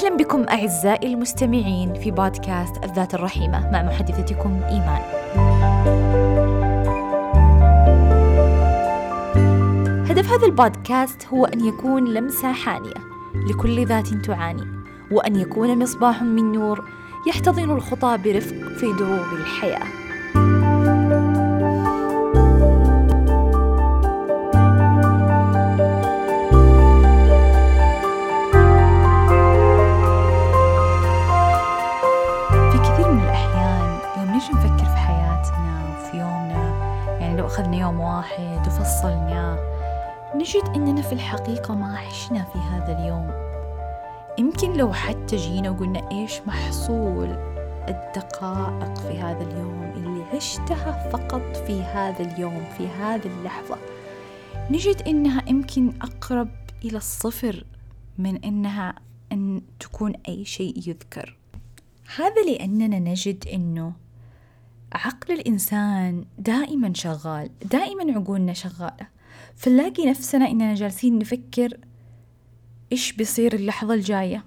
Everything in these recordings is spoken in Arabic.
أهلا بكم أعزائي المستمعين في بودكاست الذات الرحيمة مع محدثتكم إيمان. هدف هذا البودكاست هو أن يكون لمسة حانية لكل ذات تعاني، وأن يكون مصباح من نور يحتضن الخطى برفق في دروب الحياة نجد أننا في الحقيقة ما عشنا في هذا اليوم. يمكن لو حتى جينا وقلنا إيش محصول الدقائق في هذا اليوم اللي عشتها فقط في هذا اليوم في هذه اللحظة نجد إنها يمكن أقرب إلى الصفر من إنها أن تكون أي شيء يذكر. هذا لأننا نجد إنه عقل الإنسان دائما شغال دائما عقولنا شغالة. فنلاقي نفسنا إننا جالسين نفكر إيش بيصير اللحظة الجاية.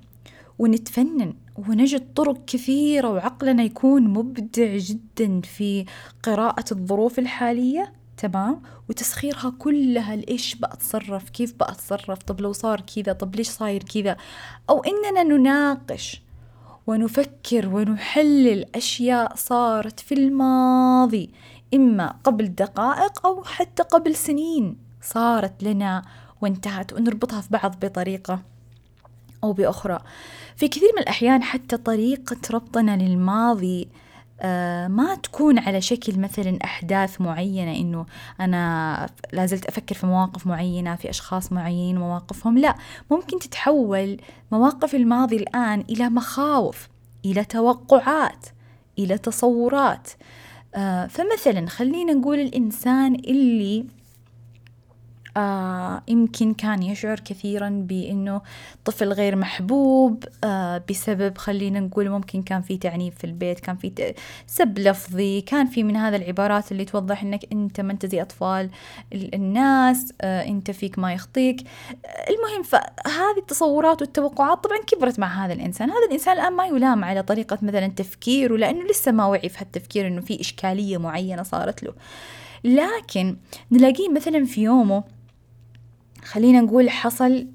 ونتفنن ونجد طرق كثيرة وعقلنا يكون مبدع جدا في قراءة الظروف الحالية تمام؟ وتسخيرها كلها لإيش بأتصرف كيف بأتصرف طب لو صار كذا طب ليش صاير كذا؟ أو إننا نناقش ونفكر ونحلل أشياء صارت في الماضي إما قبل دقائق أو حتى قبل سنين. صارت لنا وانتهت ونربطها في بعض بطريقة أو بأخرى. في كثير من الأحيان حتى طريقة ربطنا للماضي آه، ما تكون على شكل مثلا أحداث معينة إنه أنا لازلت أفكر في مواقف معينة في أشخاص معينين ومواقفهم. لا ممكن تتحول مواقف الماضي الآن إلى مخاوف إلى توقعات إلى تصورات. آه فمثلا خلينا نقول الإنسان اللي آه يمكن كان يشعر كثيرا بأنه طفل غير محبوب آه بسبب خلينا نقول ممكن كان في تعنيف في البيت كان في سب لفظي كان في من هذا العبارات اللي توضح أنك أنت ما أنت زي أطفال الناس آه أنت فيك ما يخطيك. المهم فهذه التصورات والتوقعات طبعا كبرت مع هذا الإنسان. هذا الإنسان الآن ما يلام على طريقة مثلا تفكيره لأنه لسه ما وعي في هالتفكير أنه في إشكالية معينة صارت له. لكن نلاقيه مثلا في يومه خلينا نقول حصل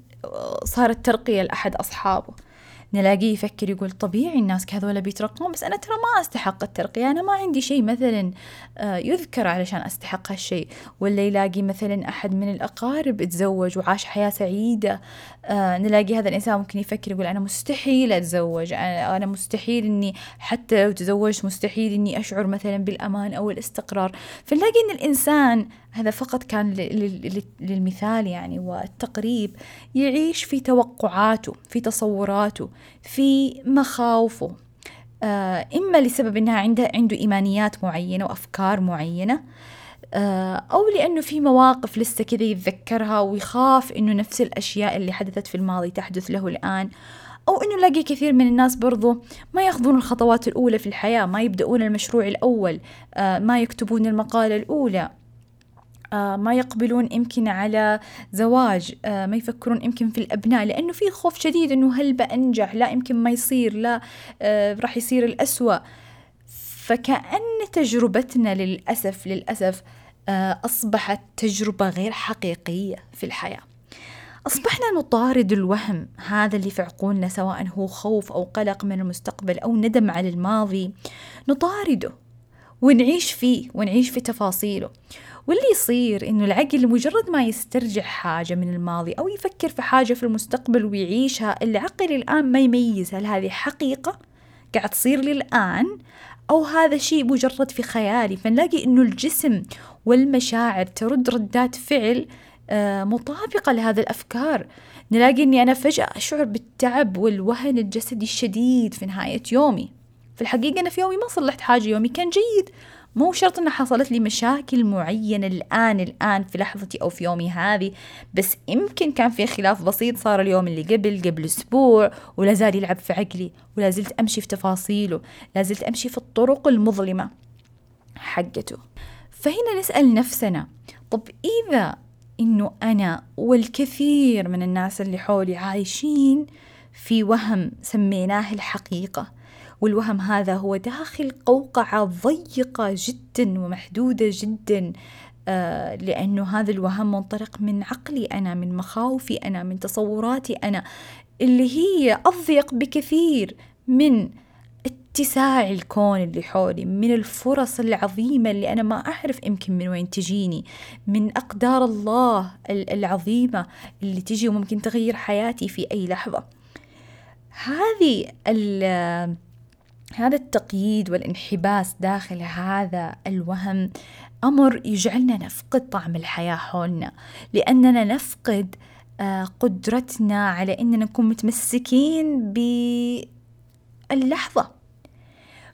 صارت ترقية لأحد أصحابه. نلاقيه يفكر يقول طبيعي الناس كهذولا بيترقون بس أنا ترى ما أستحق الترقية. أنا ما عندي شيء مثلا آه، يذكر علشان أستحق هالشيء. ولا يلاقي مثلا أحد من الأقارب تزوج وعاش حياة سعيدة. آه، نلاقي هذا الإنسان ممكن يفكر يقول أنا مستحيل أتزوج. أنا مستحيل إني حتى لو تزوجت مستحيل إني أشعر مثلا بالأمان أو الاستقرار. فنلاقي إن الإنسان هذا فقط كان للمثال يعني والتقريب يعيش في توقعاته في تصوراته. في مخاوفه. آه إما لسبب أنها عنده عنده إيمانيات معينة وأفكار معينة آه أو لأنه في مواقف لسه كذا يتذكرها ويخاف أنه نفس الأشياء اللي حدثت في الماضي تحدث له الآن أو أنه لاقي كثير من الناس برضو ما يأخذون الخطوات الأولى في الحياة ما يبدأون المشروع الأول آه ما يكتبون المقالة الأولى. ما يقبلون يمكن على زواج آه، ما يفكرون يمكن في الأبناء لأنه في خوف شديد أنه هل بأنجح؟ لا يمكن ما يصير لا آه، راح يصير الأسوأ. فكأن تجربتنا للأسف للأسف أصبحت تجربة غير حقيقية في الحياة. أصبحنا نطارد الوهم هذا اللي في عقولنا سواء هو خوف أو قلق من المستقبل أو ندم على الماضي. نطارده ونعيش فيه ونعيش في تفاصيله. واللي يصير إنه العقل مجرد ما يسترجع حاجة من الماضي أو يفكر في حاجة في المستقبل ويعيشها العقل الآن ما يميز هل هذه حقيقة قاعد تصير لي الآن أو هذا شيء مجرد في خيالي. فنلاقي إنه الجسم والمشاعر ترد ردات فعل آه، مطابقة لهذه الأفكار. نلاقي إني أنا فجأة أشعر بالتعب والوهن الجسدي الشديد في نهاية يومي. في الحقيقة أنا في يومي ما صلحت حاجة يومي كان جيد. مو شرط انه حصلت لي مشاكل معينة الآن الآن في لحظتي أو في يومي هذه بس يمكن كان في خلاف بسيط صار اليوم اللي قبل قبل أسبوع ولا زال يلعب في عقلي ولا زلت أمشي في تفاصيله لا زلت أمشي في الطرق المظلمة حقته. فهنا نسأل نفسنا طب إذا إنه أنا والكثير من الناس اللي حولي عايشين في وهم سميناه الحقيقة والوهم هذا هو داخل قوقعة ضيقة جدا ومحدودة جدا آه لأنه هذا الوهم منطلق من عقلي أنا من مخاوفي أنا من تصوراتي أنا اللي هي أضيق بكثير من اتساع الكون اللي حولي من الفرص العظيمة اللي أنا ما أعرف يمكن من وين تجيني من أقدار الله العظيمة اللي تجي وممكن تغير حياتي في أي لحظة. هذه هذا التقييد والانحباس داخل هذا الوهم أمر يجعلنا نفقد طعم الحياة حولنا لأننا نفقد آه، قدرتنا على أننا نكون متمسكين باللحظة.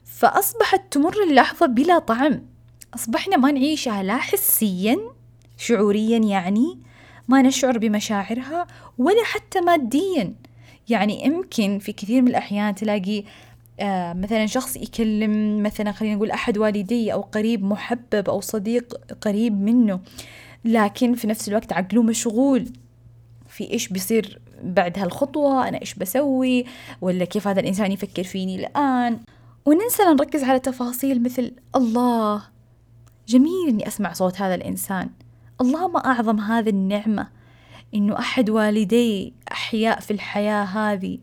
فأصبحت تمر اللحظة بلا طعم. أصبحنا ما نعيشها لا حسيا شعوريا يعني ما نشعر بمشاعرها ولا حتى ماديا. يعني يمكن في كثير من الأحيان تلاقي آه مثلا شخص يكلم مثلا خلينا نقول أحد والدي أو قريب محبب أو صديق قريب منه لكن في نفس الوقت عقله مشغول. في إيش بيصير بعد هالخطوة؟ أنا إيش بسوي؟ ولا كيف هذا الإنسان يفكر فيني الآن؟ وننسى نركز على تفاصيل مثل الله. جميل إني أسمع صوت هذا الإنسان. الله ما أعظم هذه النعمة. إنه أحد والدي أحياء في الحياة هذه.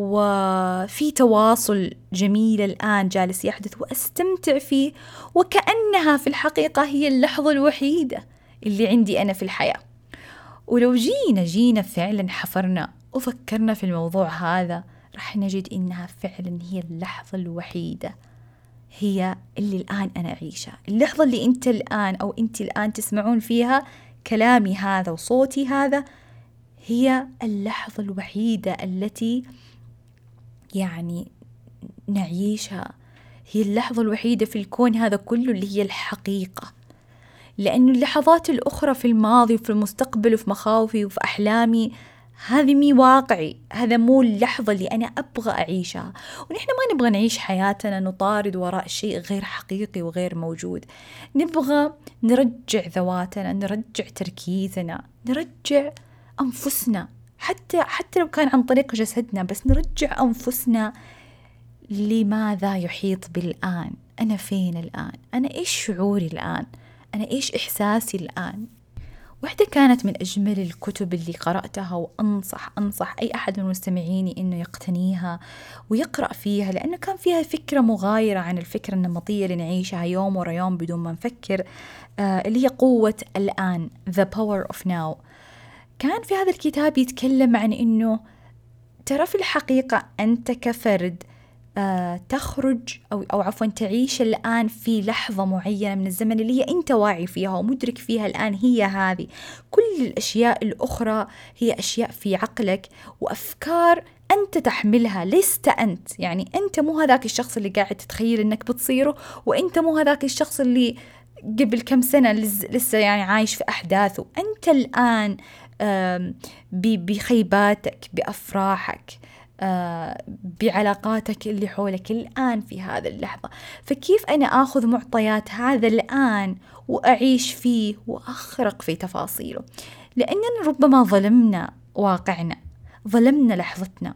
وفي تواصل جميل الآن جالس يحدث وأستمتع فيه وكأنها في الحقيقة هي اللحظة الوحيدة اللي عندي أنا في الحياة. ولو جينا جينا فعلا حفرنا وفكرنا في الموضوع هذا راح نجد إنها فعلا هي اللحظة الوحيدة هي اللي الآن أنا أعيشها. اللحظة اللي أنت الآن أو أنت الآن تسمعون فيها كلامي هذا وصوتي هذا هي اللحظة الوحيدة التي يعني نعيشها. هي اللحظة الوحيدة في الكون هذا كله اللي هي الحقيقة. لأن اللحظات الأخرى في الماضي وفي المستقبل وفي مخاوفي وفي أحلامي هذه مي واقعي. هذا مو اللحظة اللي أنا أبغى أعيشها. ونحن ما نبغى نعيش حياتنا نطارد وراء شيء غير حقيقي وغير موجود. نبغى نرجع ذواتنا نرجع تركيزنا نرجع أنفسنا. حتى حتى لو كان عن طريق جسدنا بس نرجع أنفسنا لماذا يحيط بالآن؟ أنا فين الآن؟ أنا إيش شعوري الآن؟ أنا إيش إحساسي الآن؟ واحدة كانت من أجمل الكتب اللي قرأتها وأنصح أنصح أي أحد من مستمعيني إنه يقتنيها ويقرأ فيها لأنه كان فيها فكرة مغايرة عن الفكرة النمطية اللي نعيشها يوم ورا يوم بدون ما نفكر آه اللي هي قوة الآن The Power of Now. كان في هذا الكتاب يتكلم عن إنه ترى في الحقيقة أنت كفرد آه تخرج أو, أو عفوا تعيش الآن في لحظة معينة من الزمن اللي هي أنت واعي فيها ومدرك فيها الآن هي هذه. كل الأشياء الأخرى هي أشياء في عقلك وأفكار أنت تحملها لست أنت. يعني أنت مو هذاك الشخص اللي قاعد تتخيل أنك بتصيره وأنت مو هذاك الشخص اللي قبل كم سنة لسه يعني عايش في أحداثه. أنت الآن بخيباتك بأفراحك بعلاقاتك اللي حولك الآن في هذا اللحظة. فكيف أنا آخذ معطيات هذا الآن وأعيش فيه وأخرق في تفاصيله؟ لأننا ربما ظلمنا واقعنا ظلمنا لحظتنا.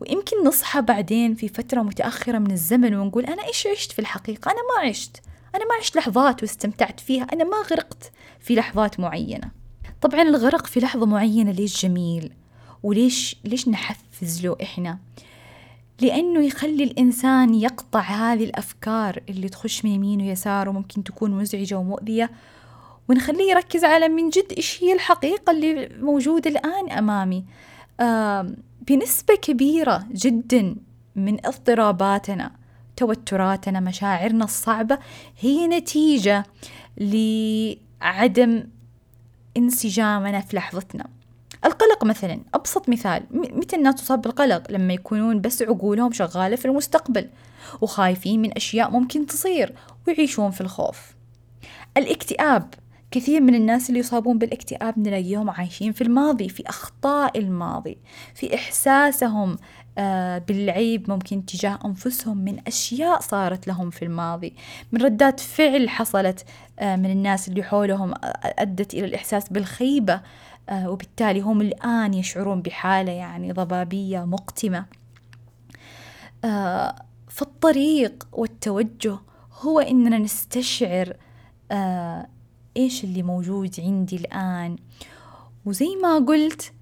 ويمكن نصحى بعدين في فترة متأخرة من الزمن ونقول أنا إيش عشت في الحقيقة؟ أنا ما عشت. أنا ما عشت لحظات واستمتعت فيها. أنا ما غرقت في لحظات معينة. طبعا الغرق في لحظة معينة ليش جميل؟ وليش ليش نحفز له إحنا؟ لأنه يخلي الإنسان يقطع هذه الأفكار اللي تخش من يمين ويسار وممكن تكون مزعجة ومؤذية ونخليه يركز على من جد إيش هي الحقيقة اللي موجودة الآن أمامي. آه بنسبة كبيرة جدا من اضطراباتنا توتراتنا مشاعرنا الصعبة هي نتيجة لعدم انسجامنا في لحظتنا. القلق مثلا أبسط مثال متى الناس تصاب بالقلق؟ لما يكونون بس عقولهم شغالة في المستقبل وخايفين من أشياء ممكن تصير ويعيشون في الخوف. الاكتئاب كثير من الناس اللي يصابون بالاكتئاب نلاقيهم عايشين في الماضي في أخطاء الماضي في إحساسهم بالعيب ممكن تجاه أنفسهم من أشياء صارت لهم في الماضي. من ردات فعل حصلت آه، من الناس اللي حولهم أدت إلى الإحساس بالخيبة وبالتالي هم الآن يشعرون بحالة يعني ضبابية مقتمة. فالطريق والتوجه هو إننا نستشعر إيش اللي موجود عندي الآن. وزي ما قلت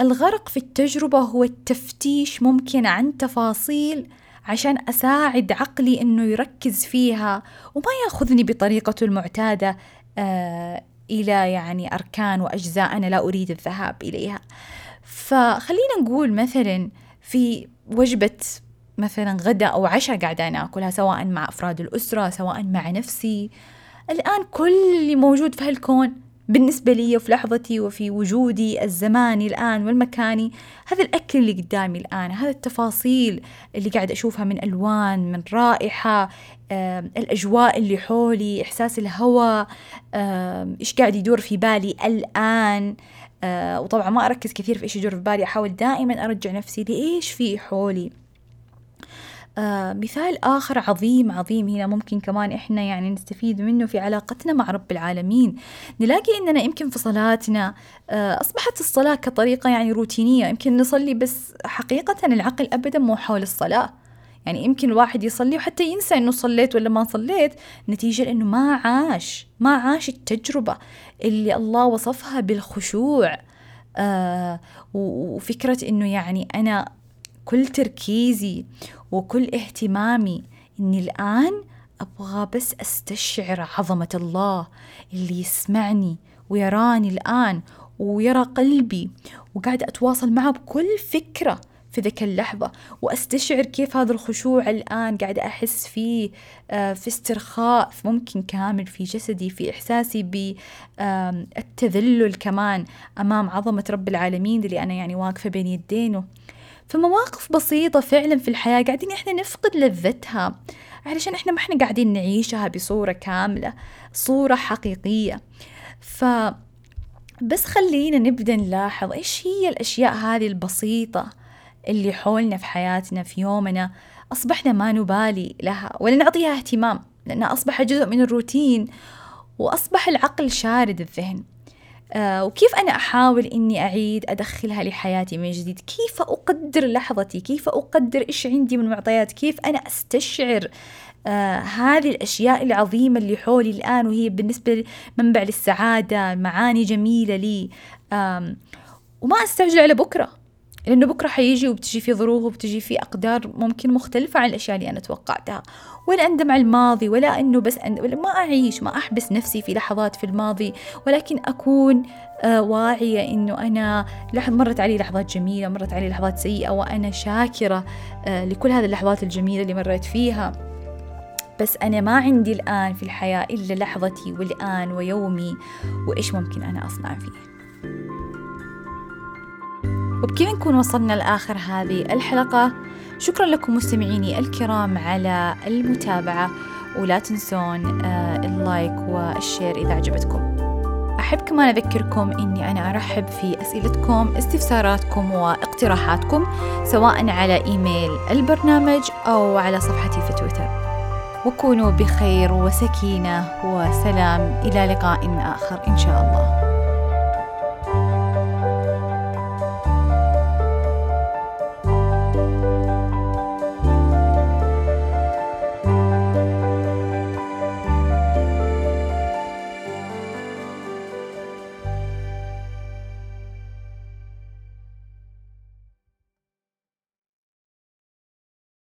الغرق في التجربة هو التفتيش ممكن عن تفاصيل عشان أساعد عقلي إنه يركز فيها وما يأخذني بطريقته المعتادة آه إلى يعني أركان وأجزاء أنا لا أريد الذهاب إليها. فخلينا نقول مثلا في وجبة مثلا غدا أو عشاء قاعدة ناكلها سواء مع أفراد الأسرة سواء مع نفسي. الآن كل اللي موجود في هالكون بالنسبة لي وفي لحظتي وفي وجودي الزماني الآن والمكاني هذا الأكل اللي قدامي الآن هذا التفاصيل اللي قاعد أشوفها من ألوان من رائحة الأجواء اللي حولي إحساس الهواء إيش قاعد يدور في بالي الآن؟ أه وطبعا ما أركز كثير في إيش يدور في بالي أحاول دائما أرجع نفسي لإيش في حولي. آه مثال آخر عظيم عظيم هنا ممكن كمان إحنا يعني نستفيد منه في علاقتنا مع رب العالمين. نلاقي إننا يمكن في صلاتنا آه أصبحت الصلاة كطريقة يعني روتينية يمكن نصلي بس حقيقة العقل أبدا مو حول الصلاة. يعني يمكن الواحد يصلي وحتى ينسى إنه صليت ولا ما صليت نتيجة لأنه ما عاش ما عاش التجربة اللي الله وصفها بالخشوع. آه وفكرة إنه يعني أنا كل تركيزي وكل اهتمامي إني الآن أبغى بس أستشعر عظمة الله اللي يسمعني ويراني الآن ويرى قلبي وقاعدة أتواصل معه بكل فكرة في ذيك اللحظة وأستشعر كيف هذا الخشوع الآن قاعدة أحس فيه آه، في استرخاء ممكن كامل في جسدي في إحساسي بالتذلل كمان أمام عظمة رب العالمين اللي أنا يعني واقفة بين يدينه. فمواقف بسيطة فعلا في الحياة قاعدين إحنا نفقد لذتها علشان إحنا ما إحنا قاعدين نعيشها بصورة كاملة صورة حقيقية. ف بس خلينا نبدأ نلاحظ إيش هي الأشياء هذه البسيطة اللي حولنا في حياتنا في يومنا أصبحنا ما نبالي لها ولا نعطيها اهتمام لأنها أصبحت جزء من الروتين وأصبح العقل شارد الذهن. آه وكيف أنا أحاول إني أعيد أدخلها لحياتي من جديد؟ كيف أقدر لحظتي؟ كيف أقدر إيش عندي من معطيات؟ كيف أنا أستشعر آه هذه الأشياء العظيمة اللي حولي الآن وهي بالنسبة منبع للسعادة معاني جميلة لي. وما أستعجل على بكرة لأنه بكرة حيجي وبتجي في ظروف وبتجي في أقدار ممكن مختلفة عن الأشياء اللي أنا توقعتها. ولا أندم على الماضي ولا أنه بس أن... ما أعيش ما أحبس نفسي في لحظات في الماضي. ولكن أكون آه واعية إنه أنا لحظة مرت علي لحظات جميلة مرت علي لحظات سيئة وأنا شاكرة آه لكل هذه اللحظات الجميلة اللي مريت فيها. بس أنا ما عندي الآن في الحياة إلا لحظتي والآن ويومي وإيش ممكن أنا أصنع فيه؟ وبكذا نكون وصلنا لآخر هذه الحلقة. شكرا لكم مستمعيني الكرام على المتابعة ولا تنسون آه، ال like وال share إذا عجبتكم. أحب كمان أذكركم أني أنا أرحب في أسئلتكم استفساراتكم واقتراحاتكم سواء على إيميل البرنامج أو على صفحتي في تويتر. وكونوا بخير وسكينة وسلام. إلى لقاء آخر إن شاء الله.